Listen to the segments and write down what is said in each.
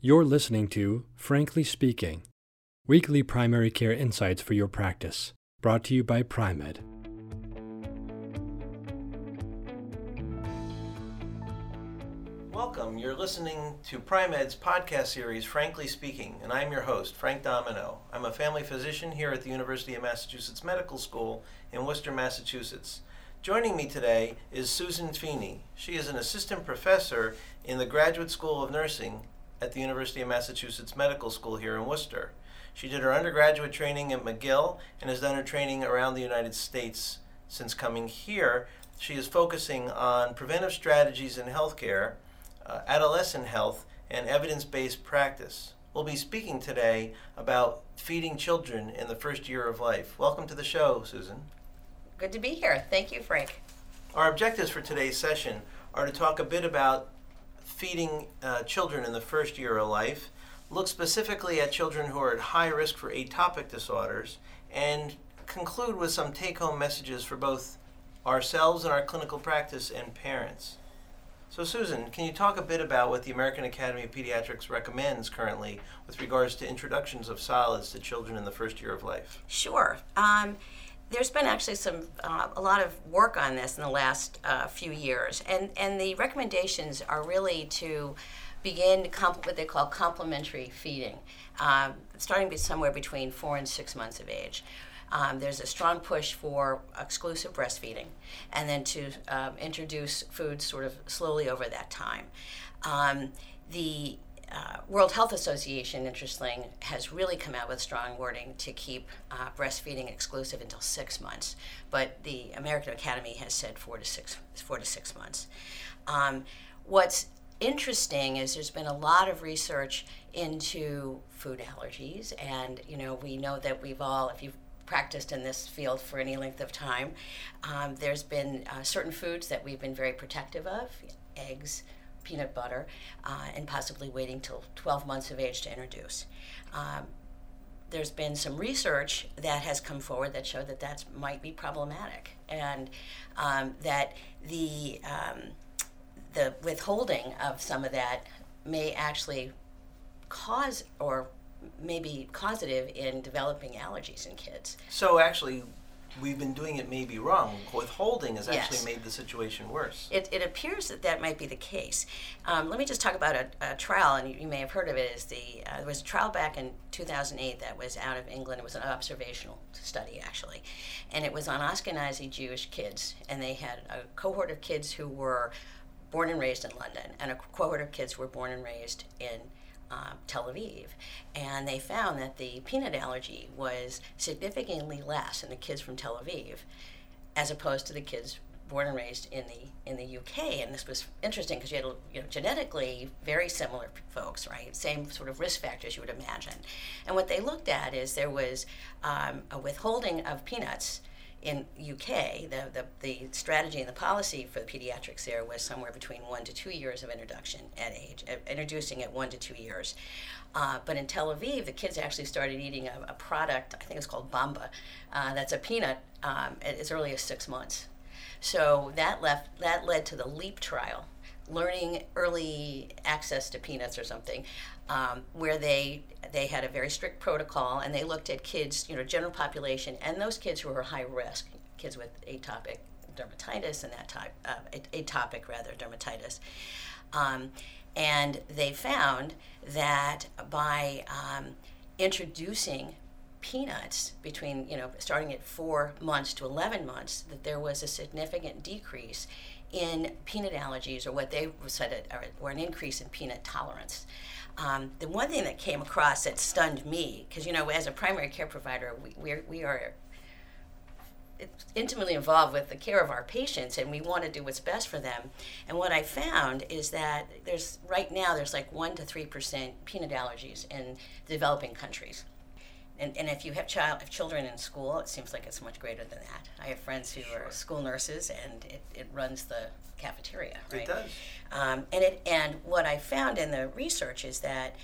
You're listening to Frankly Speaking, weekly primary care insights for your practice, brought to you by Pri-Med. Welcome. You're listening to Pri-Med's podcast series, Frankly Speaking, and I'm your host, Frank Domino. I'm a family physician here at the University of Massachusetts Medical School in Worcester, Massachusetts. Joining me today is Susan Feeney. She is an assistant professor in the Graduate School of Nursing at the University of Massachusetts Medical School here in Worcester. She did her undergraduate training at McGill and has done her training around the United States since coming here. She is focusing on preventive strategies in healthcare, uh, adolescent health, and evidence based practice. We'll be speaking today about feeding children in the first year of life. Welcome to the show, Susan. Good to be here. Thank you, Frank. Our objectives for today's session are to talk a bit about feeding uh, children in the first year of life, look specifically at children who are at high risk for atopic disorders, and conclude with some take home messages for both ourselves and our clinical practice and parents. So, Susan, can you talk a bit about what the American Academy of Pediatrics recommends currently with regards to introductions of solids to children in the first year of life? Sure. Um, there's been actually some uh, a lot of work on this in the last uh, few years, and and the recommendations are really to begin comp- what they call complementary feeding, um, starting somewhere between four and six months of age. Um, there's a strong push for exclusive breastfeeding, and then to um, introduce foods sort of slowly over that time. Um, the uh, World Health Association, interesting, has really come out with strong wording to keep uh, breastfeeding exclusive until six months, but the American Academy has said four to six, four to six months. Um, what's interesting is there's been a lot of research into food allergies, and you know we know that we've all, if you've practiced in this field for any length of time, um, there's been uh, certain foods that we've been very protective of, eggs peanut butter, uh, and possibly waiting till 12 months of age to introduce. Um, there's been some research that has come forward that showed that that might be problematic, and um, that the um, the withholding of some of that may actually cause or maybe causative in developing allergies in kids. So actually, we've been doing it maybe wrong. Withholding has Yes. actually made the situation worse. It, it appears that that might be the case. Um, let me just talk about a, a trial, and you, you may have heard of it. Is the uh, there was a trial back in 2008 that was out of England. It was an observational study actually, and it was on Ashkenazi Jewish kids, and they had a cohort of kids who were born and raised in London, and a cohort of kids who were born and raised in uh, Tel Aviv, and they found that the peanut allergy was significantly less in the kids from Tel Aviv, as opposed to the kids born and raised in the in the UK. And this was interesting because you had you know genetically very similar folks, right? Same sort of risk factors you would imagine. And what they looked at is there was um, a withholding of peanuts in UK, the, the, the strategy and the policy for the pediatrics there was somewhere between one to two years of introduction at age, uh, introducing at one to two years. Uh, but in Tel Aviv, the kids actually started eating a, a product, I think it's called Bamba, uh, that's a peanut um, as early as six months. So that left that led to the LEAP trial, learning early access to peanuts or something, um, where they they had a very strict protocol and they looked at kids, you know, general population and those kids who were high risk, kids with atopic dermatitis and that type, uh, atopic rather dermatitis. Um, and they found that by um, introducing peanuts between you know starting at four months to 11 months that there was a significant decrease in peanut allergies or what they said or, or an increase in peanut tolerance um, the one thing that came across that stunned me because you know as a primary care provider we, we're, we are intimately involved with the care of our patients and we want to do what's best for them. And what i found is that there's right now there's like 1 to 3% peanut allergies in developing countries and, and if you have child have children in school, it seems like it's much greater than that. I have friends who are school nurses, and it, it runs the cafeteria. Right? It does. Um, and it and what I found in the research is that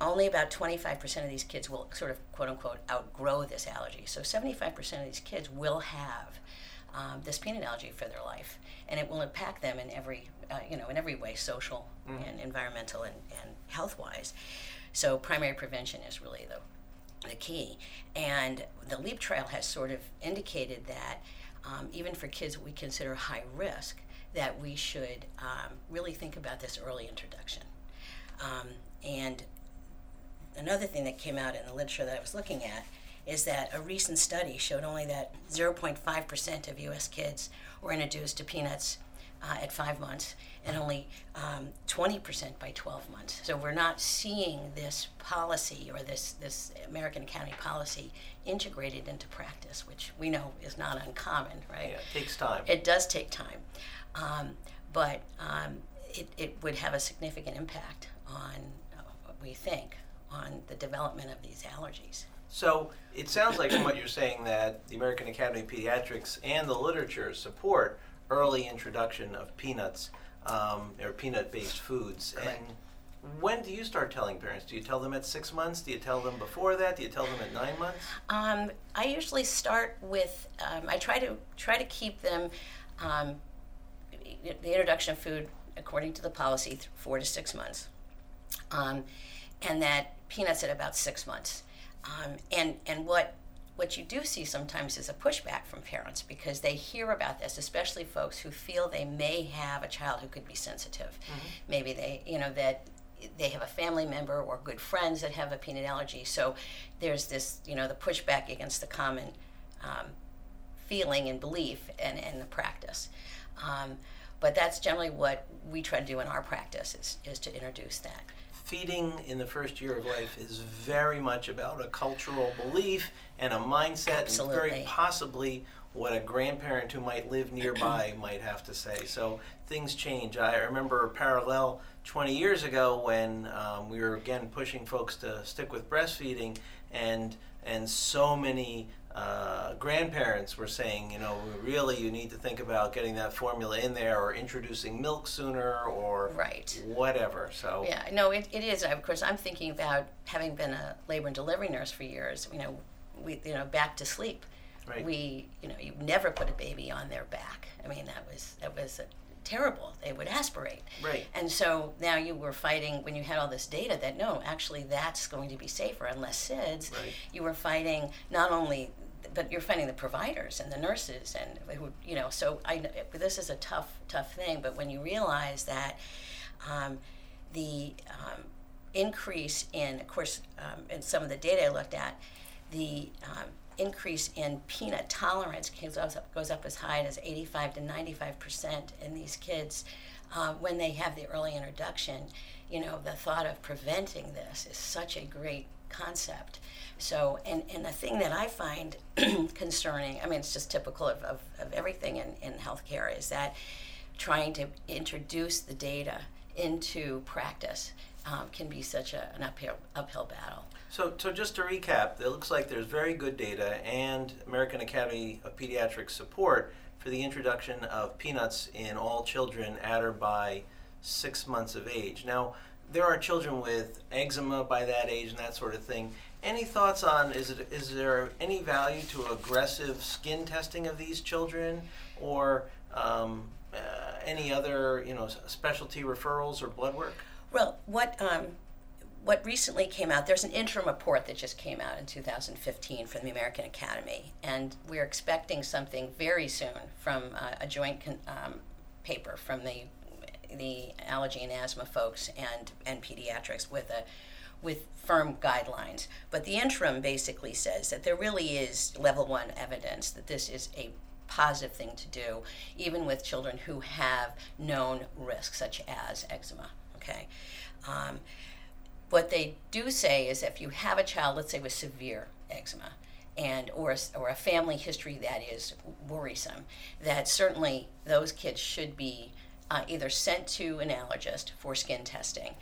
only about 25% of these kids will sort of quote unquote outgrow this allergy. So 75% of these kids will have um, this peanut allergy for their life, and it will impact them in every uh, you know in every way, social mm. and environmental and, and health wise. So primary prevention is really the the key, and the LEAP trial has sort of indicated that um, even for kids we consider high risk, that we should um, really think about this early introduction. Um, and another thing that came out in the literature that I was looking at is that a recent study showed only that 0.5% of US kids were introduced to peanuts uh, at five months and only um, 20% by 12 months. So we're not seeing this policy or this, this American Academy policy integrated into practice, which we know is not uncommon, right? Yeah, it takes time. It does take time. Um, but um, it, it would have a significant impact on, uh, what we think, on the development of these allergies. So it sounds like from what you're saying that the American Academy of Pediatrics and the literature support early introduction of peanuts um, or peanut-based foods. Correct. And when do you start telling parents? Do you tell them at six months? Do you tell them before that? Do you tell them at nine months? Um, I usually start with. Um, I try to try to keep them. Um, the introduction of food according to the policy, four to six months, um, and that peanuts at about six months. Um, and and what what you do see sometimes is a pushback from parents because they hear about this, especially folks who feel they may have a child who could be sensitive. Mm-hmm. Maybe they, you know, that they have a family member or good friends that have a peanut allergy. So there's this, you know, the pushback against the common um, feeling and belief and, and the practice. Um, but that's generally what we try to do in our practice is, is to introduce that feeding in the first year of life is very much about a cultural belief and a mindset Absolutely. and very possibly what a grandparent who might live nearby might have to say. So things change. I remember a parallel 20 years ago when um, we were again pushing folks to stick with breastfeeding and and so many uh, grandparents were saying, you know, really you need to think about getting that formula in there or introducing milk sooner or right. whatever. So yeah, no, it, it is. Of course, I'm thinking about having been a labor and delivery nurse for years. You know, we you know back to sleep. Right. We you know you never put a baby on their back. I mean that was that was a, terrible. They would aspirate. Right. And so now you were fighting when you had all this data that no, actually that's going to be safer and less SIDS. Right. You were fighting not only but you're fighting the providers and the nurses and who you know so I this is a tough tough thing but when you realize that um, the um, increase in of course um, in some of the data I looked at the um, increase in peanut tolerance goes up, goes up as high as 85 to 95 percent in these kids uh, when they have the early introduction. You know the thought of preventing this is such a great concept. So, and, and the thing that I find concerning, I mean, it's just typical of, of, of everything in, in healthcare, is that trying to introduce the data into practice um, can be such a, an uphill, uphill battle. So, so just to recap, it looks like there's very good data and American Academy of Pediatrics support for the introduction of peanuts in all children at or by six months of age. Now, there are children with eczema by that age and that sort of thing. Any thoughts on is it is there any value to aggressive skin testing of these children, or um, uh, any other you know specialty referrals or blood work? Well, what um, what recently came out, there's an interim report that just came out in 2015 from the American Academy, and we're expecting something very soon from uh, a joint con- um, paper from the the allergy and asthma folks and and pediatrics with a with firm guidelines. But the interim basically says that there really is level one evidence that this is a positive thing to do, even with children who have known risks, such as eczema. Okay. Um, what they do say is if you have a child, let's say with severe eczema, and or or a family history that is worrisome, that certainly those kids should be uh, either sent to an allergist for skin testing,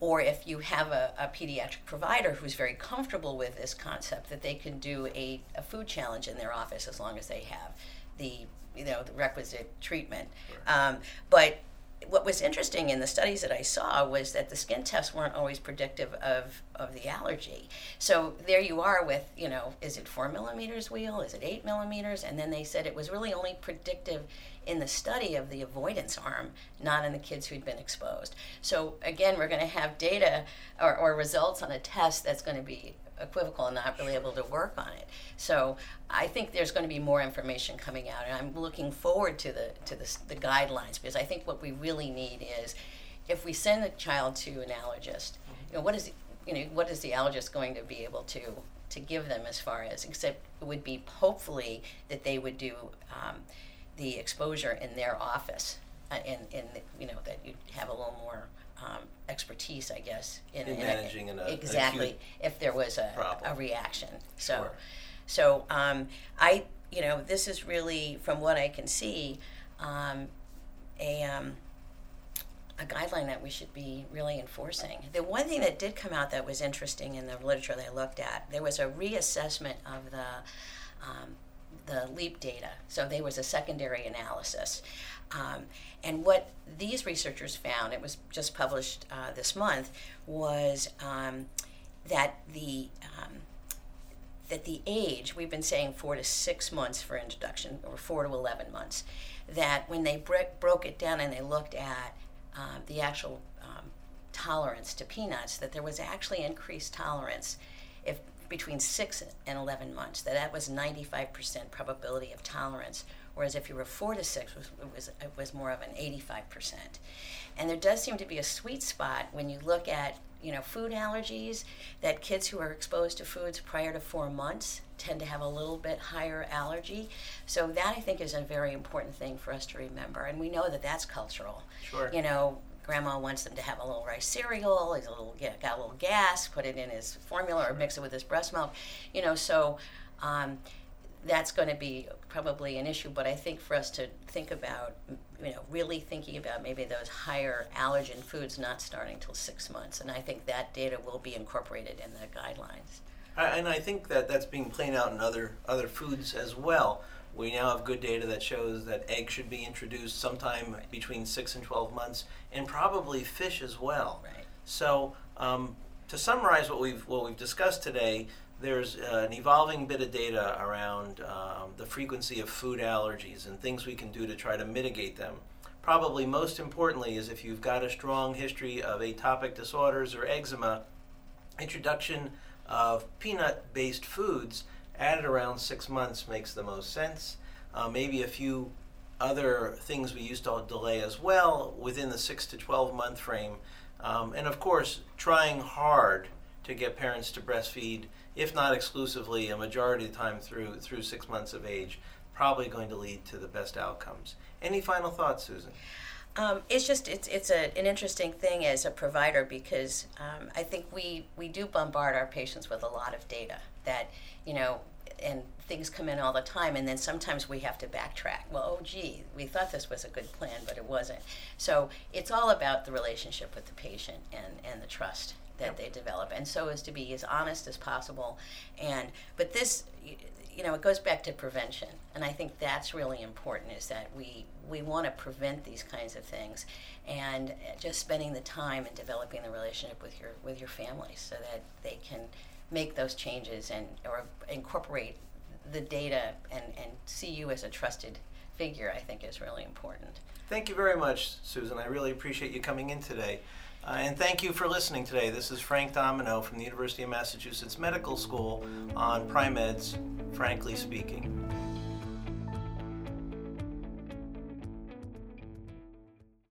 or if you have a, a, pediatric provider who's very comfortable with this concept, that they can do a, a food challenge in their office as long as they have the you know the requisite treatment. Um, but what was interesting in the studies that I saw was that the skin tests weren't always predictive of, of the allergy. So there you are with, you know, is it four millimeters wheal? Is it eight millimeters? And then they said it was really only predictive in the study of the avoidance arm, not in the kids who'd been exposed. So again, we're going to have data or, or results on a test that's going to be equivocal and not really able to work on it. So I think there's going to be more information coming out, and I'm looking forward to the to the, the guidelines because I think what we really need is if we send a child to an allergist, you know, what is you know what is the allergist going to be able to to give them as far as except it would be hopefully that they would do um, the exposure in their office uh, in in you know that you have a little more um, expertise, I guess, in, in managing an exactly if there was a, a reaction. So, sure. so um, I, you know, this is really, from what I can see, um, a um, a guideline that we should be really enforcing. The one thing that did come out that was interesting in the literature that I looked at, there was a reassessment of the um, the LEAP data. So there was a secondary analysis. Um, and what these researchers found, it was just published uh, this month, was um, that the um, that the age we've been saying four to six months for introduction, or four to eleven months, that when they bre- broke it down and they looked at um, the actual um, tolerance to peanuts, that there was actually increased tolerance between six and 11 months, that that was 95% probability of tolerance, whereas if you were four to six, it was, it was more of an 85%. And there does seem to be a sweet spot when you look at you know food allergies that kids who are exposed to foods prior to four months tend to have a little bit higher allergy. So that i think is a very important thing for us to remember and we know that that's cultural. Sure. You know grandma wants them to have a little rice cereal. He's a little got a little gas, put it in his formula or mix it with his breast milk, you know. So um, that's going to be probably an issue. But I think for us to think about, you know, really thinking about maybe those higher allergen foods not starting till six months, and I think that data will be incorporated in the guidelines. And I think that that's being played out in other other foods as well. We now have good data that shows that eggs should be introduced sometime right. between six and 12 months, and probably fish as well. Right. So, um, to summarize what we've what we've discussed today, there's uh, an evolving bit of data around um, the frequency of food allergies and things we can do to try to mitigate them. Probably most importantly is if you've got a strong history of atopic disorders or eczema, introduction of peanut-based foods at around six months makes the most sense. Uh, maybe a few other things we used to delay as well within the six to 12 month frame. Um, and of course, trying hard to get parents to breastfeed, if not exclusively, a majority of the time through, through six months of age, probably going to lead to the best outcomes. Any final thoughts, Susan? Um, it's just it's it's a, an interesting thing as a provider because um, I think we we do bombard our patients with a lot of data that you know and things come in all the time and then sometimes we have to backtrack. Well oh gee we thought this was a good plan but it wasn't. So it's all about the relationship with the patient and and the trust that yep. they develop. And so as to be as honest as possible. And but this you know it goes back to prevention. And i think that's really important is that we we want to prevent these kinds of things and just spending the time and developing the relationship with your with your family so that they can make those changes and or incorporate the data and, and see you as a trusted figure, I think is really important. Thank you very much, Susan. I really appreciate you coming in today. Uh, and thank you for listening today. This is Frank Domino from the University of Massachusetts Medical School on Pri-Med's Frankly Speaking.